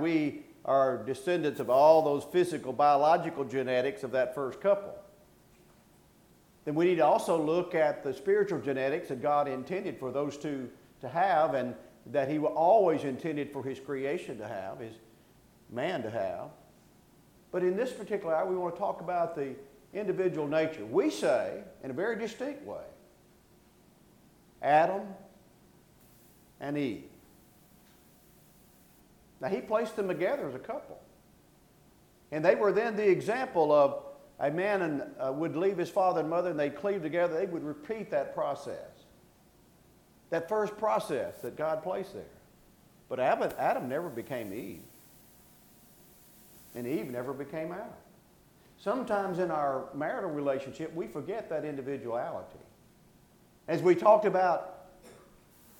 we are descendants of all those physical, biological genetics of that first couple, then we need to also look at the spiritual genetics that God intended for those two to have and that He always intended for His creation to have, His man to have. But in this particular hour, we want to talk about the individual nature. We say, in a very distinct way, Adam and Eve. Now, he placed them together as a couple. And they were then the example of a man and, uh, would leave his father and mother and they'd cleave together. They would repeat that process. That first process that God placed there. But Adam, Adam never became Eve. And Eve never became Adam. Sometimes in our marital relationship, we forget that individuality. As we talked about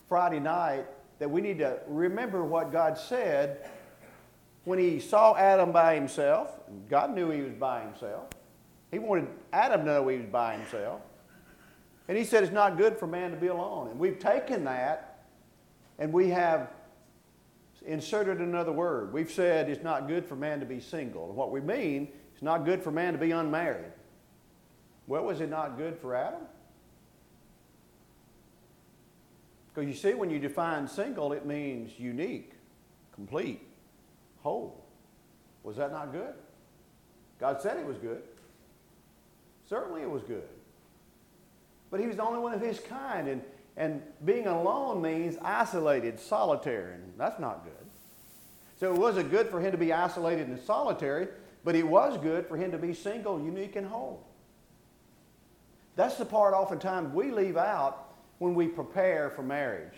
Friday night, that we need to remember what God said when he saw Adam by himself. God knew he was by himself. He wanted Adam to know he was by himself. And he said it's not good for man to be alone. And we've taken that and we have inserted another word. We've said it's not good for man to be single. And what we mean, it's not good for man to be unmarried. Well, was it not good for Adam? Because you see, when you define single, it means unique, complete, whole. Was that not good? God said it was good. Certainly it was good. But he was the only one of his kind. And, and being alone means isolated, solitary, and that's not good. So it wasn't good for him to be isolated and solitary, but it was good for him to be single, unique, and whole. That's the part oftentimes we leave out when we prepare for marriage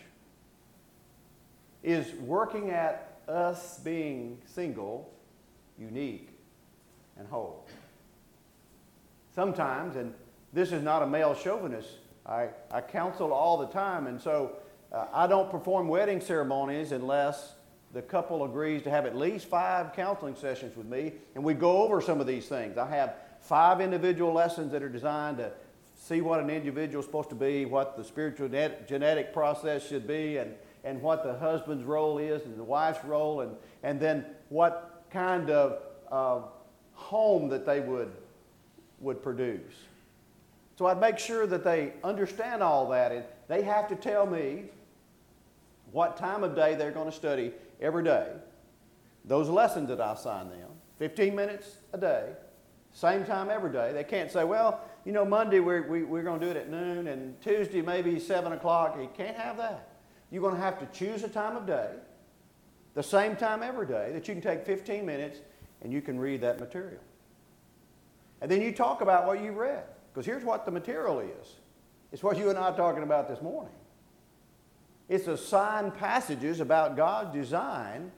is working at us being single, unique, and whole. Sometimes, and this is not a male chauvinist, I, I counsel all the time, and so uh, I don't perform wedding ceremonies unless the couple agrees to have at least five counseling sessions with me, and we go over some of these things. I have five individual lessons that are designed to see what an individual is supposed to be, what the spiritual genetic process should be, and, and what the husband's role is and the wife's role, and, and then what kind of uh, home that they would, would produce. So I'd make sure that they understand all that, and they have to tell me what time of day they're going to study every day. Those lessons that I assign them, 15 minutes a day, same time every day. They can't say, well, you know, Monday we're, we, are we are going to do it at noon, and Tuesday maybe 7 o'clock. You can't have that. You're going to have to choose a time of day, the same time every day, that you can take 15 minutes and you can read that material. And then you talk about what you read. Because here's what the material is it's what you and I are talking about this morning. It's assigned passages about God's design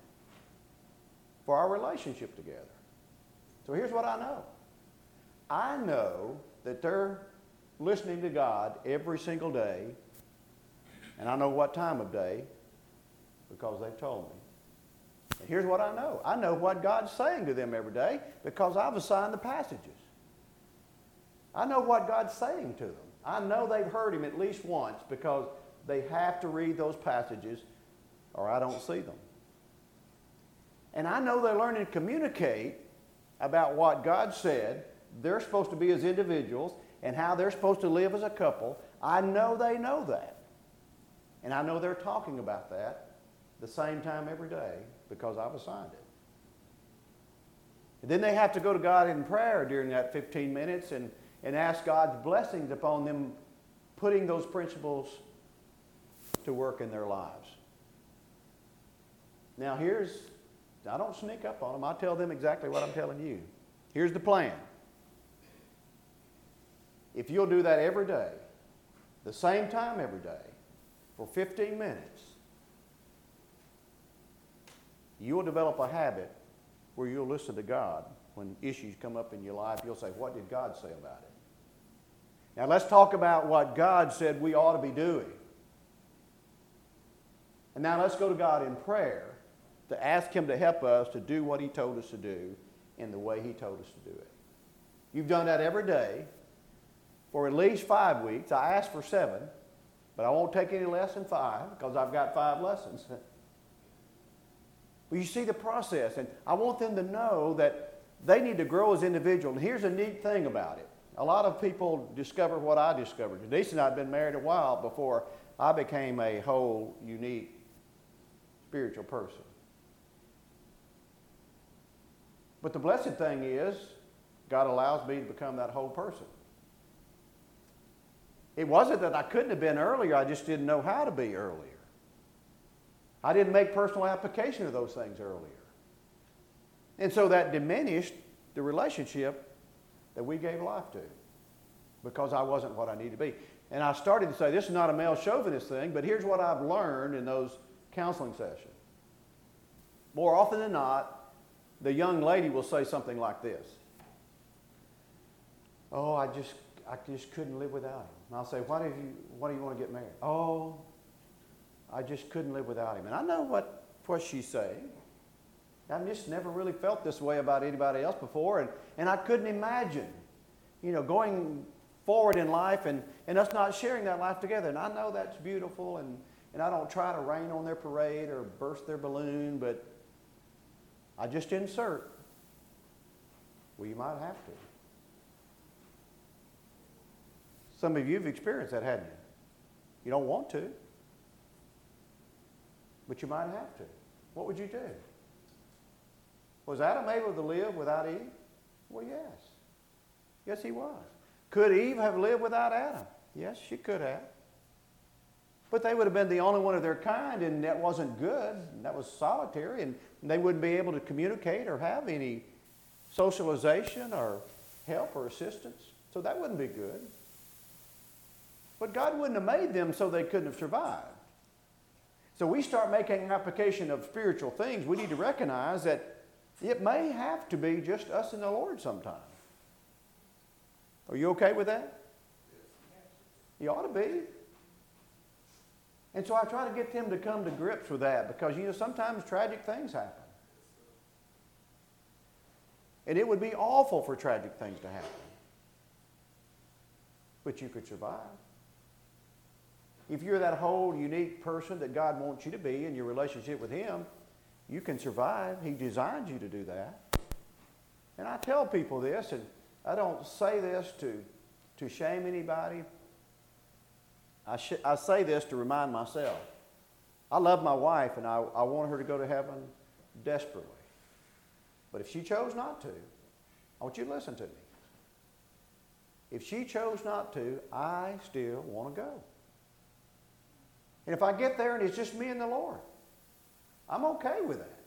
for our relationship together. So here's what I know I know that they're listening to God every single day, and I know what time of day because they've told me. And here's what I know I know what God's saying to them every day because I've assigned the passages. I know what God's saying to them. I know they've heard Him at least once because they have to read those passages or I don't see them. And I know they're learning to communicate about what God said they're supposed to be as individuals and how they're supposed to live as a couple. I know they know that. And I know they're talking about that the same time every day because I've assigned it. And then they have to go to God in prayer during that 15 minutes and, and ask God's blessings upon them putting those principles to work in their lives. Now, here's, I don't sneak up on them. I tell them exactly what I'm telling you. Here's the plan. If you'll do that every day, the same time every day, for 15 minutes, you will develop a habit where you'll listen to God when issues come up in your life. You'll say, What did God say about it? Now, let's talk about what God said we ought to be doing. And now let's go to God in prayer to ask Him to help us to do what He told us to do in the way He told us to do it. You've done that every day for at least five weeks. I asked for seven, but I won't take any less than five because I've got five lessons. But you see the process, and I want them to know that they need to grow as individuals. And here's a neat thing about it. A lot of people discover what I discovered. Denise and I had been married a while before I became a whole, unique, spiritual person. But the blessed thing is, God allows me to become that whole person. It wasn't that I couldn't have been earlier, I just didn't know how to be earlier. I didn't make personal application of those things earlier. And so that diminished the relationship that we gave life to because I wasn't what I needed to be. And I started to say, this is not a male chauvinist thing, but here's what I've learned in those counseling sessions. More often than not, the young lady will say something like this Oh, I just, I just couldn't live without him. And I'll say, why do you, why do you want to get married? Oh, I just couldn't live without him. And I know what, what she's saying. I've just never really felt this way about anybody else before, and, and I couldn't imagine, you know, going forward in life and, and us not sharing that life together. And I know that's beautiful, and, and I don't try to rain on their parade or burst their balloon, but I just insert. Well, you might have to. Some of you have experienced that, haven't you? You don't want to, but you might have to. What would you do? Was Adam able to live without Eve? Well, yes. Yes, he was. Could Eve have lived without Adam? Yes, she could have. But they would have been the only one of their kind, and that wasn't good. that was solitary, and they wouldn't be able to communicate or have any socialization or help or assistance. So that wouldn't be good. But God wouldn't have made them so they couldn't have survived. So we start making application of spiritual things. We need to recognize that it may have to be just us and the Lord sometime. Are you okay with that? You ought to be. And so I try to get them to come to grips with that because, you know, sometimes tragic things happen. And it would be awful for tragic things to happen. But you could survive. If you're that whole unique person that God wants you to be in your relationship with Him, you can survive. He designed you to do that. And I tell people this, and I don't say this to, to shame anybody. I, sh- I say this to remind myself. I love my wife, and I, I want her to go to heaven desperately. But if she chose not to, I want you to listen to me. If she chose not to, I still want to go. And if I get there and it's just me and the Lord, I'm okay with that.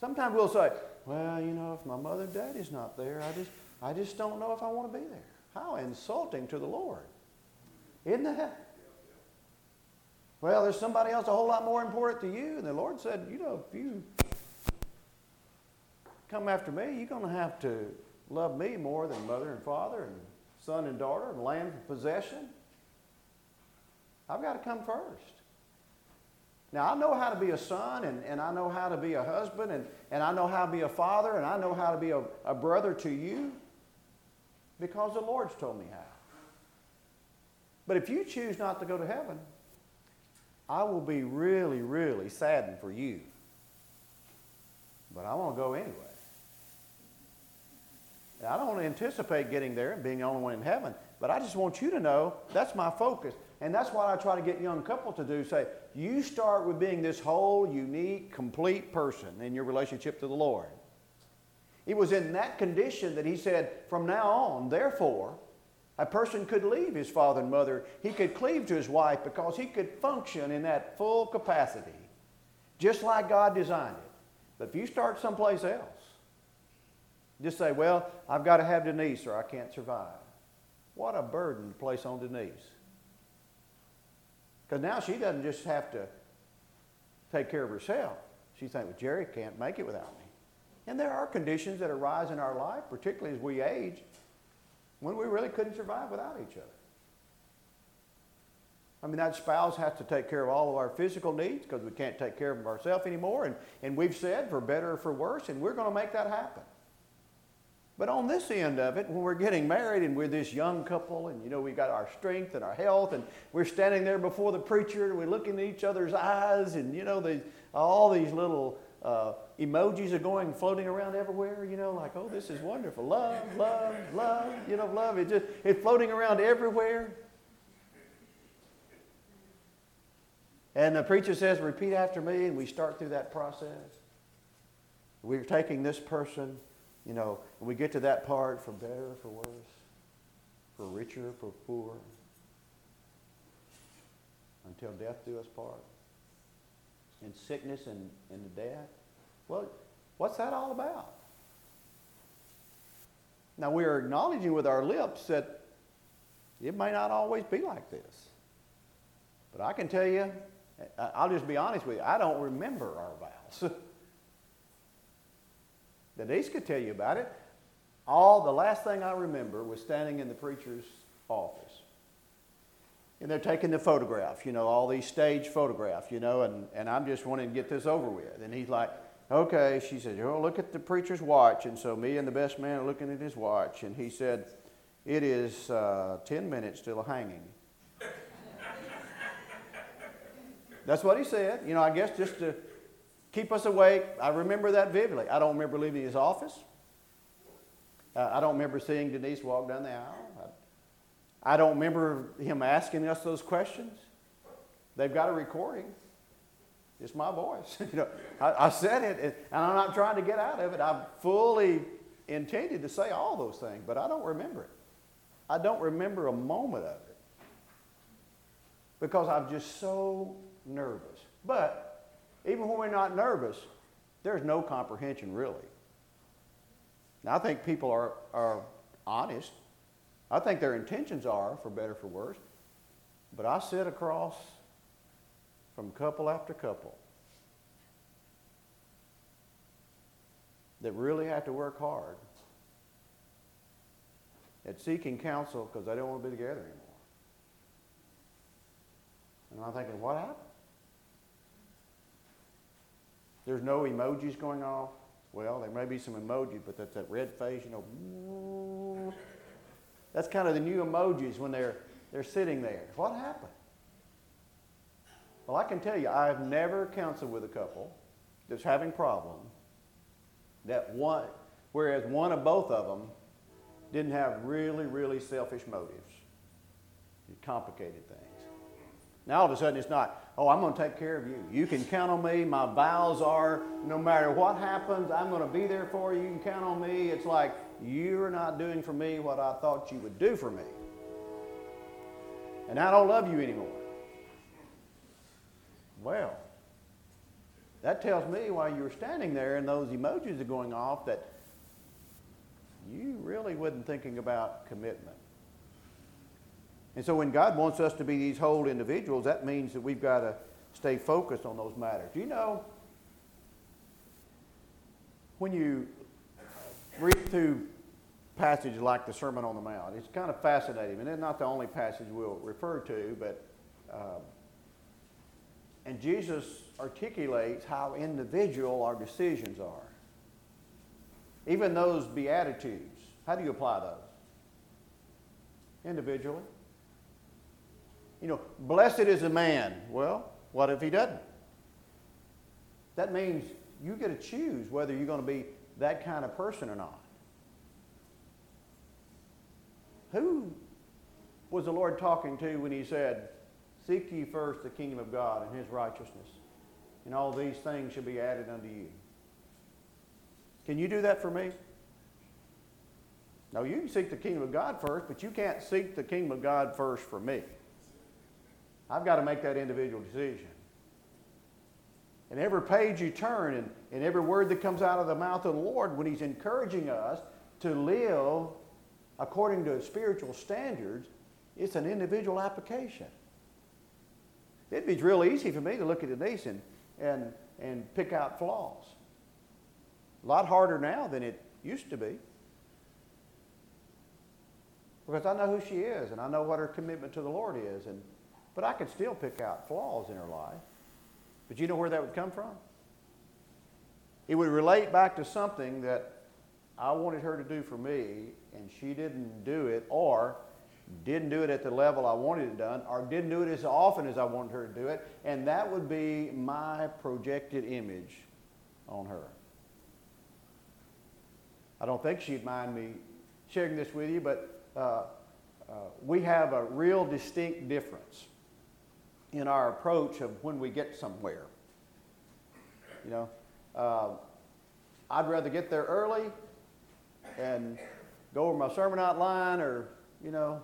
Sometimes we'll say, well, you know, if my mother and daddy's not there, I just, I just don't know if I want to be there. How insulting to the Lord. Isn't that? Well, there's somebody else a whole lot more important to you. And the Lord said, you know, if you come after me, you're going to have to love me more than mother and father and son and daughter and land and possession. I've got to come first. Now, I know how to be a son, and, and I know how to be a husband, and, and I know how to be a father, and I know how to be a, a brother to you because the Lord's told me how. But if you choose not to go to heaven, I will be really, really saddened for you. But I want to go anyway. I don't anticipate getting there and being the only one in heaven, but I just want you to know that's my focus. And that's what I try to get young couples to do. Say, you start with being this whole, unique, complete person in your relationship to the Lord. It was in that condition that he said, from now on, therefore, a person could leave his father and mother. He could cleave to his wife because he could function in that full capacity, just like God designed it. But if you start someplace else, just say, well, I've got to have Denise or I can't survive. What a burden to place on Denise. Because now she doesn't just have to take care of herself. She thinks, well, Jerry can't make it without me. And there are conditions that arise in our life, particularly as we age, when we really couldn't survive without each other. I mean, that spouse has to take care of all of our physical needs because we can't take care of ourselves anymore. And, and we've said for better or for worse, and we're going to make that happen. But on this end of it, when we're getting married and we're this young couple and, you know, we've got our strength and our health and we're standing there before the preacher and we're looking in each other's eyes and, you know, the, all these little uh, emojis are going floating around everywhere, you know, like, oh, this is wonderful. Love, love, love, you know, love. It just, it's floating around everywhere. And the preacher says, repeat after me, and we start through that process. We're taking this person, you know, we get to that part for better, for worse, for richer, for poor, until death do us part and sickness and, and the death. Well, what's that all about? Now, we are acknowledging with our lips that it may not always be like this. But I can tell you, I'll just be honest with you, I don't remember our vows. Denise could tell you about it. All the last thing I remember was standing in the preacher's office and they're taking the photograph, you know, all these stage photographs, you know, and, and I'm just wanting to get this over with. And he's like, okay. She said, oh, look at the preacher's watch. And so me and the best man are looking at his watch. And he said, it is uh, 10 minutes till hanging. That's what he said. You know, I guess just to keep us awake. I remember that vividly. I don't remember leaving his office. Uh, I don't remember seeing Denise walk down the aisle. I don't remember him asking us those questions. They've got a recording. It's my voice. you know, I, I said it, and I'm not trying to get out of it. I fully intended to say all those things, but I don't remember it. I don't remember a moment of it because I'm just so nervous. But even when we're not nervous, there's no comprehension really. Now, I think people are, are honest I think their intentions are, for better for worse, but I sit across from couple after couple that really have to work hard at seeking counsel because they don't want to be together anymore. And I'm thinking, what happened? There's no emojis going off. Well, there may be some emojis, but that's that red face, you know. That's kind of the new emojis when they're, they're sitting there. What happened? Well, I can tell you, I've never counseled with a couple that's having problems that one, whereas one of both of them didn't have really, really selfish motives. Complicated things. Now all of a sudden it's not, oh, I'm going to take care of you. You can count on me. My vows are no matter what happens, I'm going to be there for you. You can count on me. It's like, you're not doing for me what I thought you would do for me. And I don't love you anymore. Well, that tells me while you were standing there and those emojis are going off that you really wasn't thinking about commitment. And so when God wants us to be these whole individuals, that means that we've got to stay focused on those matters. Do you know when you read through passages like the Sermon on the Mount. It's kind of fascinating, and it's not the only passage we'll refer to, but um, and Jesus articulates how individual our decisions are. Even those beatitudes, how do you apply those? Individually. You know, blessed is a man. Well, what if he doesn't? That means you get to choose whether you're going to be that kind of person or not. Who was the Lord talking to when he said, Seek ye first the kingdom of God and his righteousness, and all these things shall be added unto you? Can you do that for me? No, you can seek the kingdom of God first, but you can't seek the kingdom of God first for me. I've got to make that individual decision. And every page you turn and, and every word that comes out of the mouth of the Lord when He's encouraging us to live according to spiritual standards, it's an individual application. It'd be real easy for me to look at Denise and, and, and pick out flaws. A lot harder now than it used to be. Because I know who she is and I know what her commitment to the Lord is. And, but I could still pick out flaws in her life. But you know where that would come from? It would relate back to something that I wanted her to do for me, and she didn't do it, or didn't do it at the level I wanted it done, or didn't do it as often as I wanted her to do it, and that would be my projected image on her. I don't think she'd mind me sharing this with you, but uh, uh, we have a real distinct difference in our approach of when we get somewhere. You know, uh, I'd rather get there early and go over my sermon outline or, you know,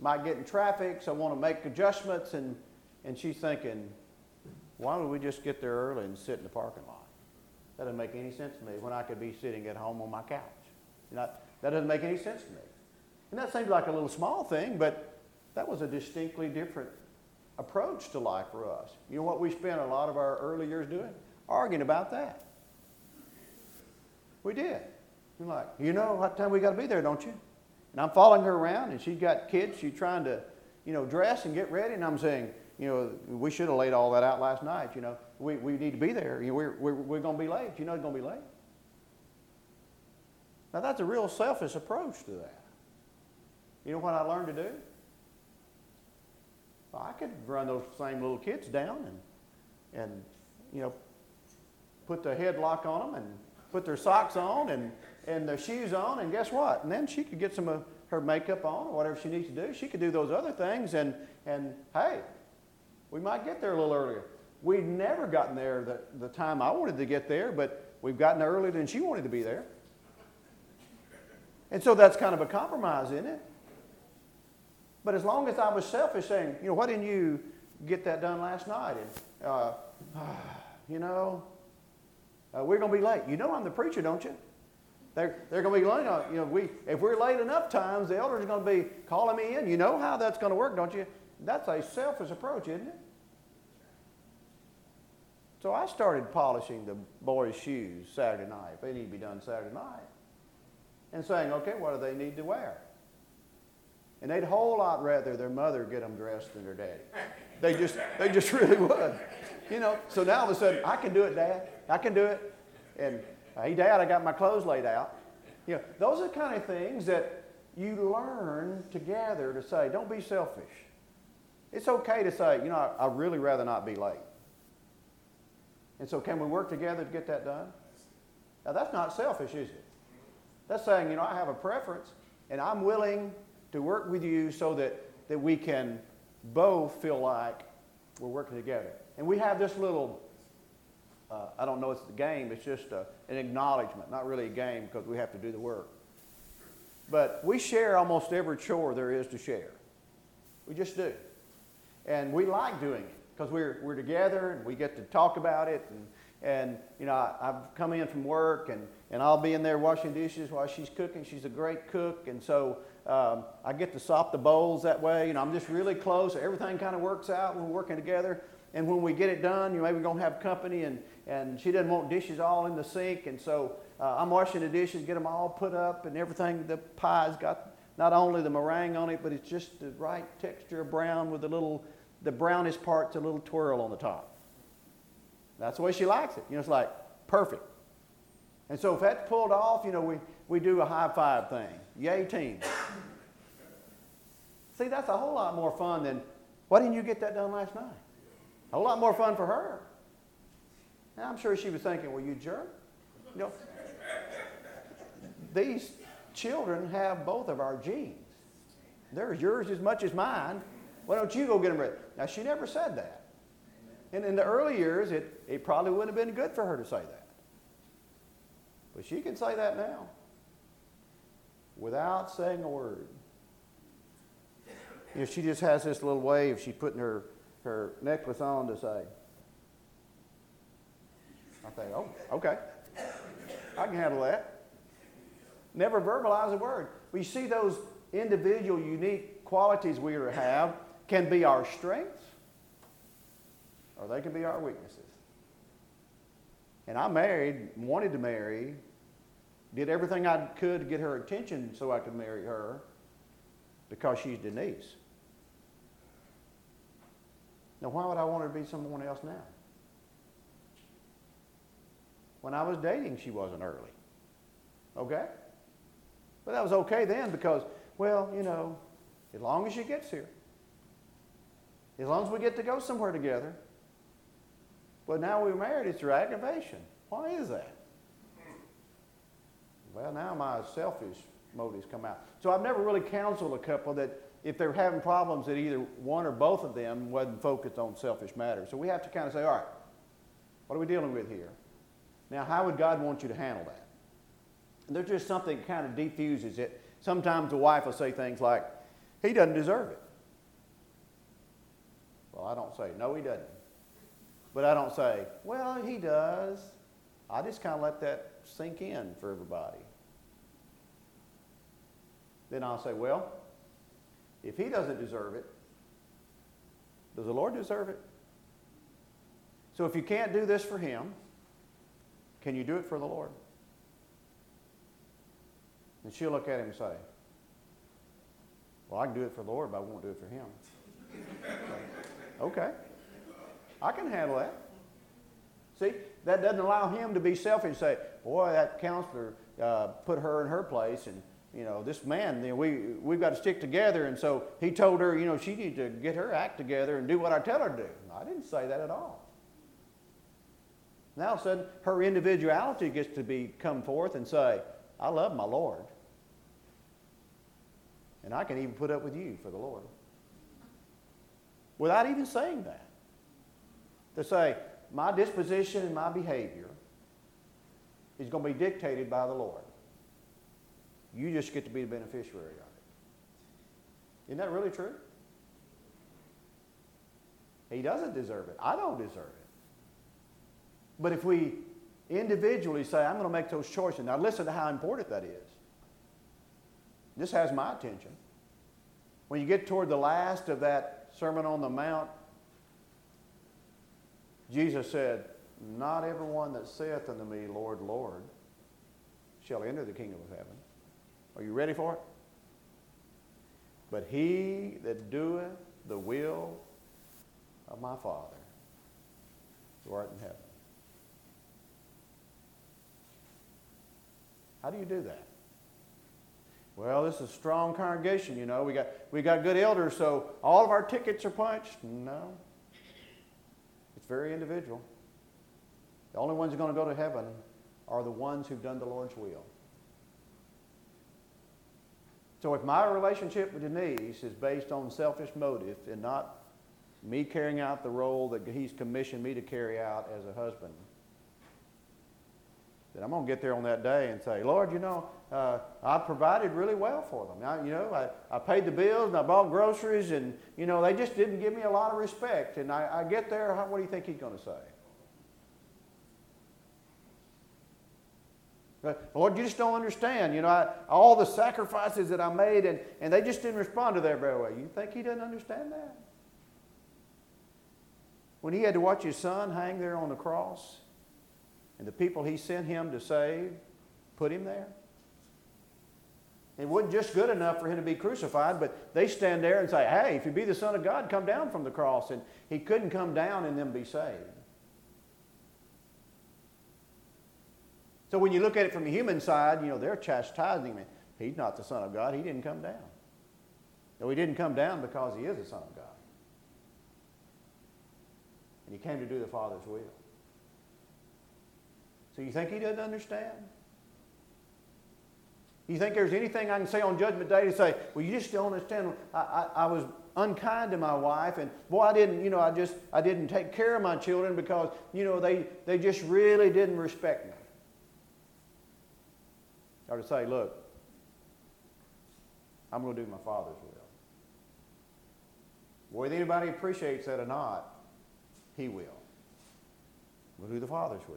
might get in traffic, so I want to make adjustments. And, and she's thinking, why don't we just get there early and sit in the parking lot? That doesn't make any sense to me when I could be sitting at home on my couch. You know, that doesn't make any sense to me. And that seems like a little small thing, but that was a distinctly different approach to life for us. You know what we spent a lot of our early years doing? Arguing about that. We did. You're like, you know what time we got to be there, don't you? And I'm following her around, and she's got kids. She's trying to, you know, dress and get ready. And I'm saying, you know, we should have laid all that out last night. You know, we, we need to be there. You know, we're, we're, we're going to be late. You know, it's going to be late. Now, that's a real selfish approach to that. You know what I learned to do? Well, I could run those same little kids down and, and, you know, put the headlock on them and put their socks on and, and their shoes on, and guess what? And then she could get some of her makeup on or whatever she needs to do. She could do those other things, and, and hey, we might get there a little earlier. We'd never gotten there the, the time I wanted to get there, but we've gotten there earlier than she wanted to be there. And so that's kind of a compromise, isn't it? But as long as I was selfish, saying, you know, why didn't you get that done last night? And, uh, you know, uh, we're going to be late. You know I'm the preacher, don't you? They're, they're going to be late. You know, we, if we're late enough times, the elders are going to be calling me in. You know how that's going to work, don't you? That's a selfish approach, isn't it? So I started polishing the boys' shoes Saturday night. They need to be done Saturday night. And saying, okay, what do they need to wear? And they'd a whole lot rather their mother get them dressed than their daddy. They just, they just really would. You know, so now all of a sudden, I can do it, Dad. I can do it. And, uh, hey, Dad, I got my clothes laid out. You know, those are the kind of things that you learn together to say, don't be selfish. It's okay to say, you know, I'd really rather not be late. And so, can we work together to get that done? Now, that's not selfish, is it? That's saying, you know, I have a preference, and I'm willing to work with you so that, that we can both feel like we're working together. And we have this little, uh, I don't know it's a game, it's just a, an acknowledgement, not really a game because we have to do the work. But we share almost every chore there is to share. We just do. And we like doing it because we're, we're together and we get to talk about it. And, and you know, I, I've come in from work and, and I'll be in there washing dishes while she's cooking. She's a great cook. And so um, I get to sop the bowls that way. You know, I'm just really close. Everything kind of works out when we're working together. And when we get it done, you know, maybe we're going to have company, and, and she doesn't want dishes all in the sink. And so uh, I'm washing the dishes, get them all put up, and everything. The pie's got not only the meringue on it, but it's just the right texture of brown with a little, the brownish part's a little twirl on the top. That's the way she likes it. You know, it's like perfect. And so if that's pulled off, you know, we, we do a high five thing. Yay, team. See, that's a whole lot more fun than, why didn't you get that done last night? A whole lot more fun for her. And I'm sure she was thinking, well, you jerk. You know, these children have both of our genes. They're yours as much as mine. Why don't you go get them ready? Now, she never said that. And in the early years, it, it probably wouldn't have been good for her to say that. But she can say that now without saying a word. You know, she just has this little wave she's putting her, her necklace on to say, I think, oh, okay. I can handle that. Never verbalize a word. We see those individual, unique qualities we have can be our strengths or they can be our weaknesses. And I married, wanted to marry, did everything I could to get her attention so I could marry her because she's Denise. Now, why would I want her to be someone else now? When I was dating, she wasn't early. Okay? But that was okay then because, well, you know, as long as she gets here, as long as we get to go somewhere together. But now we're married, it's your aggravation. Why is that? Well, now my selfish motives come out. So I've never really counseled a couple that if they're having problems that either one or both of them wasn't focused on selfish matters. So we have to kind of say, all right, what are we dealing with here? Now, how would God want you to handle that? And there's just something that kind of defuses it. Sometimes the wife will say things like, he doesn't deserve it. Well, I don't say, no, he doesn't. But I don't say, well, he does. I just kind of let that sink in for everybody. Then I'll say, well, if he doesn't deserve it, does the Lord deserve it? So if you can't do this for him, can you do it for the Lord? And she'll look at him and say, Well, I can do it for the Lord, but I won't do it for him. okay. I can handle that. See, that doesn't allow him to be selfish and say, Boy, that counselor uh, put her in her place, and you know, this man, you know, we, we've got to stick together. And so he told her, you know, she needs to get her act together and do what I tell her to do. I didn't say that at all. Now all of a sudden, her individuality gets to be come forth and say, I love my Lord. And I can even put up with you for the Lord. Without even saying that. To say, my disposition and my behavior is going to be dictated by the Lord. You just get to be the beneficiary of it. Isn't that really true? He doesn't deserve it. I don't deserve it. But if we individually say, I'm going to make those choices, now listen to how important that is. This has my attention. When you get toward the last of that Sermon on the Mount, Jesus said, Not everyone that saith unto me, Lord, Lord, shall enter the kingdom of heaven. Are you ready for it? But he that doeth the will of my Father who art in heaven. How do you do that? Well, this is a strong congregation, you know. We got, we got good elders, so all of our tickets are punched. No. It's very individual. The only ones who are going to go to heaven are the ones who've done the Lord's will. So if my relationship with Denise is based on selfish motive and not me carrying out the role that he's commissioned me to carry out as a husband, then I'm going to get there on that day and say, Lord, you know, uh, I provided really well for them. I, you know, I, I paid the bills and I bought groceries and, you know, they just didn't give me a lot of respect. And I, I get there, how, what do you think he's going to say? Lord, you just don't understand. You know, I, all the sacrifices that I made, and, and they just didn't respond to that very well. You think he doesn't understand that? When he had to watch his son hang there on the cross, and the people he sent him to save put him there. It wasn't just good enough for him to be crucified, but they stand there and say, Hey, if you be the Son of God, come down from the cross. And he couldn't come down and then be saved. So when you look at it from the human side, you know, they're chastising him. He's not the Son of God. He didn't come down. No, he didn't come down because he is the Son of God. And he came to do the Father's will. So you think he doesn't understand? You think there's anything I can say on Judgment Day to say, well, you just don't understand. I, I, I, was unkind to my wife, and boy, I didn't, you know, I just, I didn't take care of my children because, you know, they, they just really didn't respect me. Or to say, look, I'm going to do my Father's will. Whether anybody appreciates that or not, He will. We'll do the Father's will.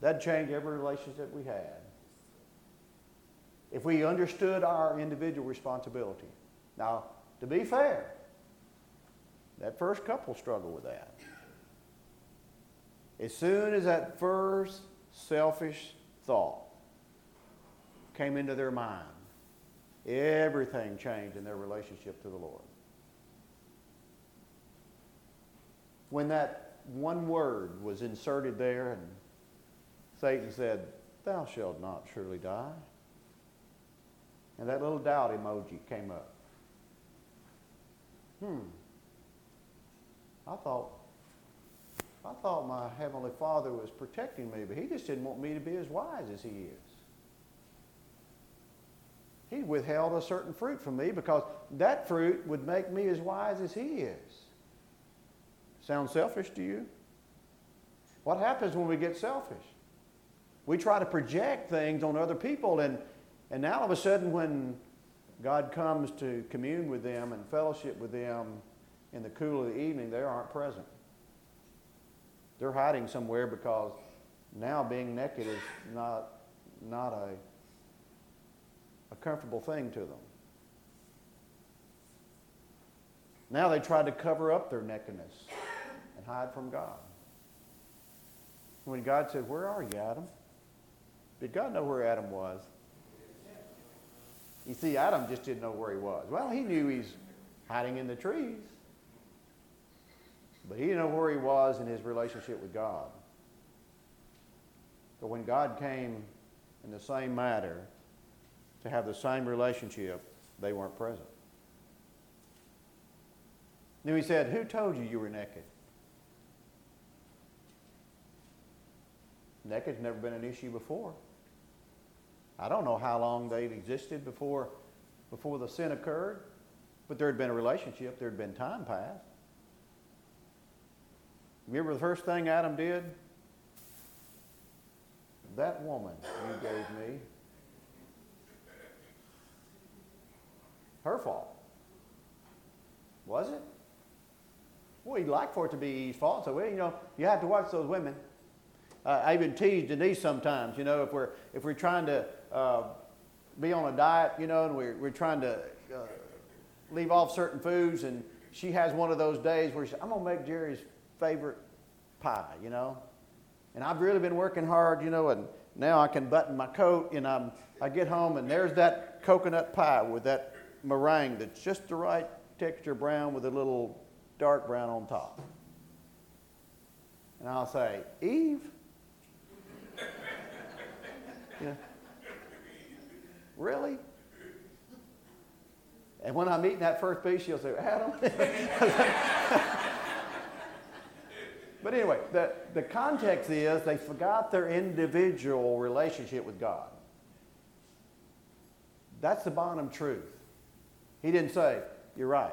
That'd change every relationship we had. If we understood our individual responsibility. Now, to be fair, that first couple struggled with that. As soon as that first selfish thought came into their mind, everything changed in their relationship to the Lord. When that one word was inserted there and Satan said, Thou shalt not surely die. And that little doubt emoji came up. Hmm. I thought I thought my Heavenly Father was protecting me, but He just didn't want me to be as wise as He is. He withheld a certain fruit from me because that fruit would make me as wise as He is. Sound selfish to you? What happens when we get selfish? We try to project things on other people, and, and now all of a sudden, when God comes to commune with them and fellowship with them in the cool of the evening, they aren't present. They're hiding somewhere because now being naked is not, not a, a comfortable thing to them. Now they try to cover up their nakedness and hide from God. When God said, Where are you, Adam? Did God know where Adam was? You see, Adam just didn't know where he was. Well, he knew he's hiding in the trees. But he didn't know where he was in his relationship with God. But when God came in the same matter to have the same relationship, they weren't present. Then he said, Who told you you were naked? Naked's never been an issue before. I don't know how long they'd existed before, before the sin occurred, but there had been a relationship, there had been time passed. Remember the first thing Adam did? That woman you gave me. Her fault. Was it? Well, he'd like for it to be Eve's fault. So, well, you know, you have to watch those women. Uh, I even tease Denise sometimes, you know, if we're, if we're trying to uh, be on a diet, you know, and we're, we're trying to uh, leave off certain foods, and she has one of those days where she says, I'm going to make Jerry's favorite pie, you know. And I've really been working hard, you know, and now I can button my coat, and I'm, I get home, and there's that coconut pie with that meringue that's just the right texture brown with a little dark brown on top. And I'll say, Eve, yeah. Really? And when I'm eating that first piece, she'll say, Adam. but anyway, the, the context is they forgot their individual relationship with God. That's the bottom truth. He didn't say, You're right.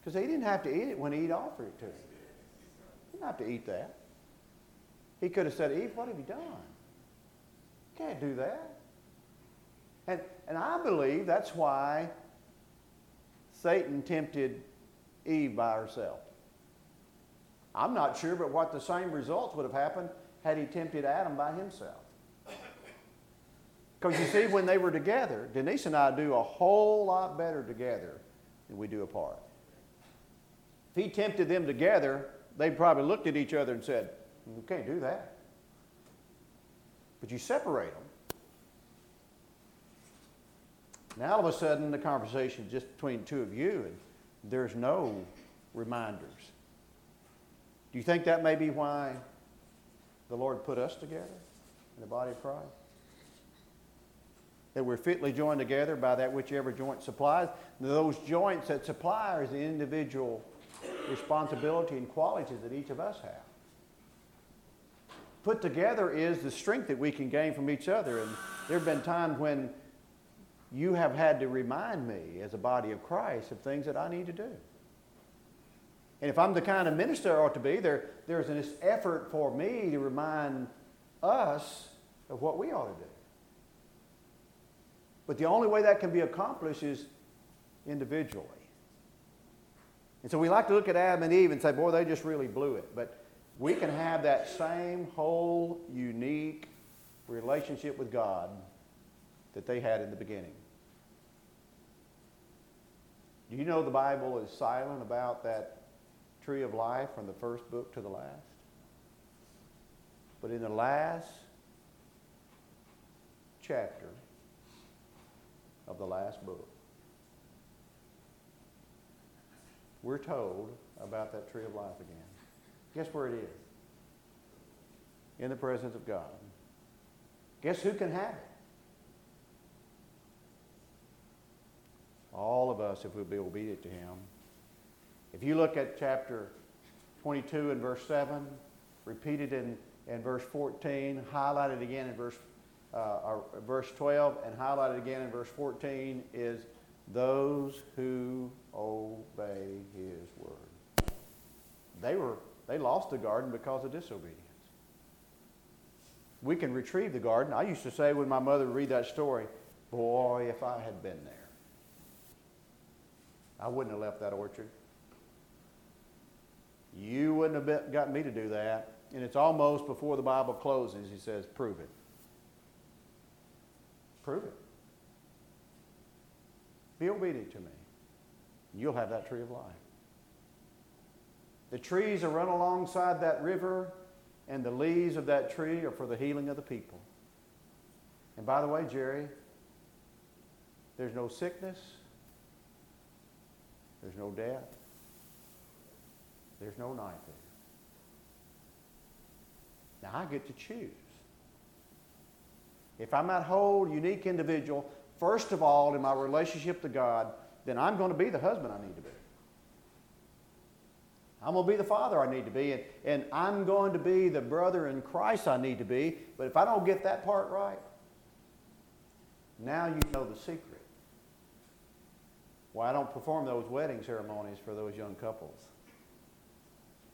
Because he didn't have to eat it when Eve offered it to him. He didn't have to eat that. He could have said, Eve, what have you done? Can't do that. And, and I believe that's why Satan tempted Eve by herself. I'm not sure, but what the same results would have happened had he tempted Adam by himself. Because you see, when they were together, Denise and I do a whole lot better together than we do apart. If he tempted them together, they probably looked at each other and said, We can't do that. But you separate them. Now all of a sudden the conversation is just between two of you and there's no reminders. Do you think that may be why the Lord put us together in the body of Christ? That we're fitly joined together by that whichever joint supplies. Those joints that supply are the individual responsibility and qualities that each of us have put together is the strength that we can gain from each other. And there have been times when you have had to remind me as a body of Christ of things that I need to do. And if I'm the kind of minister I ought to be, there, there's an effort for me to remind us of what we ought to do. But the only way that can be accomplished is individually. And so we like to look at Adam and Eve and say, boy, they just really blew it. But we can have that same whole unique relationship with God that they had in the beginning. Do you know the Bible is silent about that tree of life from the first book to the last? But in the last chapter of the last book, we're told about that tree of life again. Guess where it is? In the presence of God. Guess who can have it? All of us, if we'll be obedient to Him. If you look at chapter 22 and verse 7, repeated in, in verse 14, highlighted again in verse, uh, verse 12, and highlighted again in verse 14 is those who obey his word. They were they lost the garden because of disobedience. We can retrieve the garden. I used to say when my mother would read that story, boy, if I had been there. I wouldn't have left that orchard. You wouldn't have got me to do that. And it's almost before the Bible closes, he says, prove it. Prove it. Be obedient to me. You'll have that tree of life. The trees are run alongside that river, and the leaves of that tree are for the healing of the people. And by the way, Jerry, there's no sickness, there's no death, there's no night there. Now I get to choose. If I'm that whole unique individual, first of all, in my relationship to God, then I'm going to be the husband I need to be. I'm going to be the father I need to be, and, and I'm going to be the brother in Christ I need to be. But if I don't get that part right, now you know the secret. Why I don't perform those wedding ceremonies for those young couples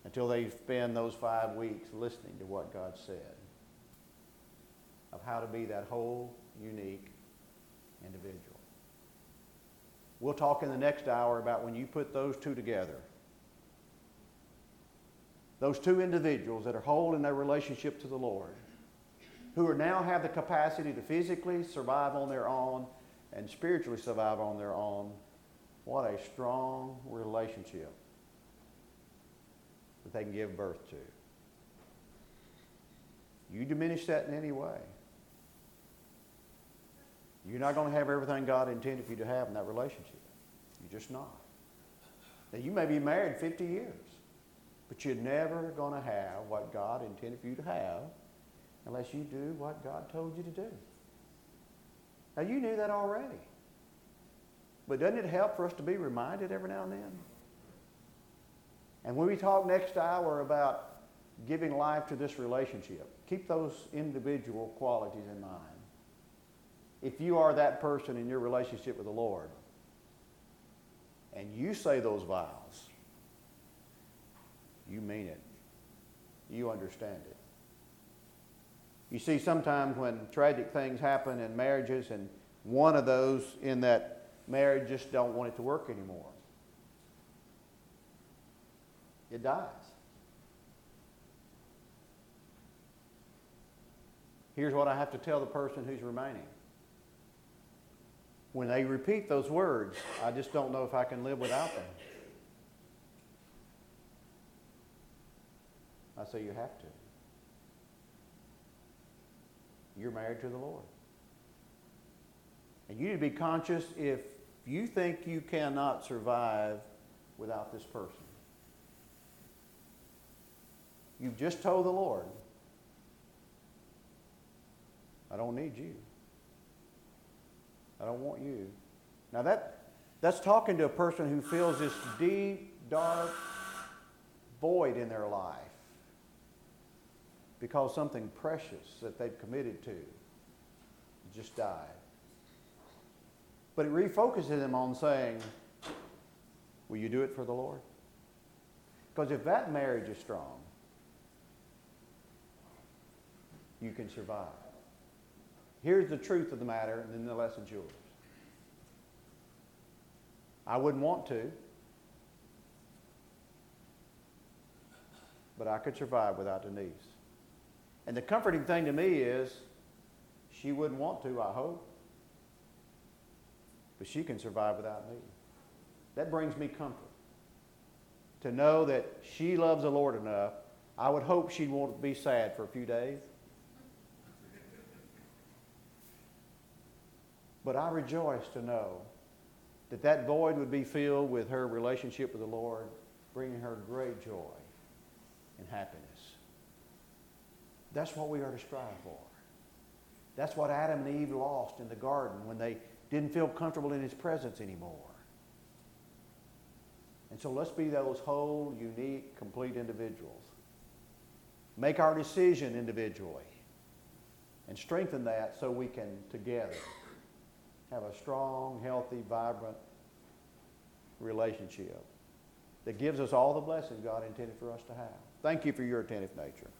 until they spend those five weeks listening to what God said of how to be that whole, unique individual. We'll talk in the next hour about when you put those two together those two individuals that are whole in their relationship to the Lord, who are now have the capacity to physically survive on their own and spiritually survive on their own, what a strong relationship that they can give birth to. You diminish that in any way. You're not going to have everything God intended for you to have in that relationship. You're just not. Now, you may be married 50 years. But you're never going to have what God intended for you to have unless you do what God told you to do. Now, you knew that already. But doesn't it help for us to be reminded every now and then? And when we talk next hour about giving life to this relationship, keep those individual qualities in mind. If you are that person in your relationship with the Lord, and you say those vows, you mean it. You understand it. You see, sometimes when tragic things happen in marriages and one of those in that marriage just don't want it to work anymore, it dies. Here's what I have to tell the person who's remaining. When they repeat those words, I just don't know if I can live without them. I say you have to. You're married to the Lord. And you need to be conscious if you think you cannot survive without this person. You've just told the Lord, I don't need you. I don't want you. Now that that's talking to a person who feels this deep, dark void in their life because something precious that they've committed to just died. But it refocuses them on saying, Will you do it for the Lord? Because if that marriage is strong, you can survive. Here's the truth of the matter, and then the lesson's yours. I wouldn't want to, but I could survive without Denise. And the comforting thing to me is she wouldn't want to, I hope. But she can survive without me. That brings me comfort. To know that she loves the Lord enough, I would hope she won't be sad for a few days. But I rejoice to know that that void would be filled with her relationship with the Lord, bringing her great joy and happiness. That's what we are to strive for. That's what Adam and Eve lost in the garden when they didn't feel comfortable in his presence anymore. And so let's be those whole, unique, complete individuals make our decision individually, and strengthen that so we can together have a strong, healthy, vibrant relationship that gives us all the blessings God intended for us to have. Thank you for your attentive nature.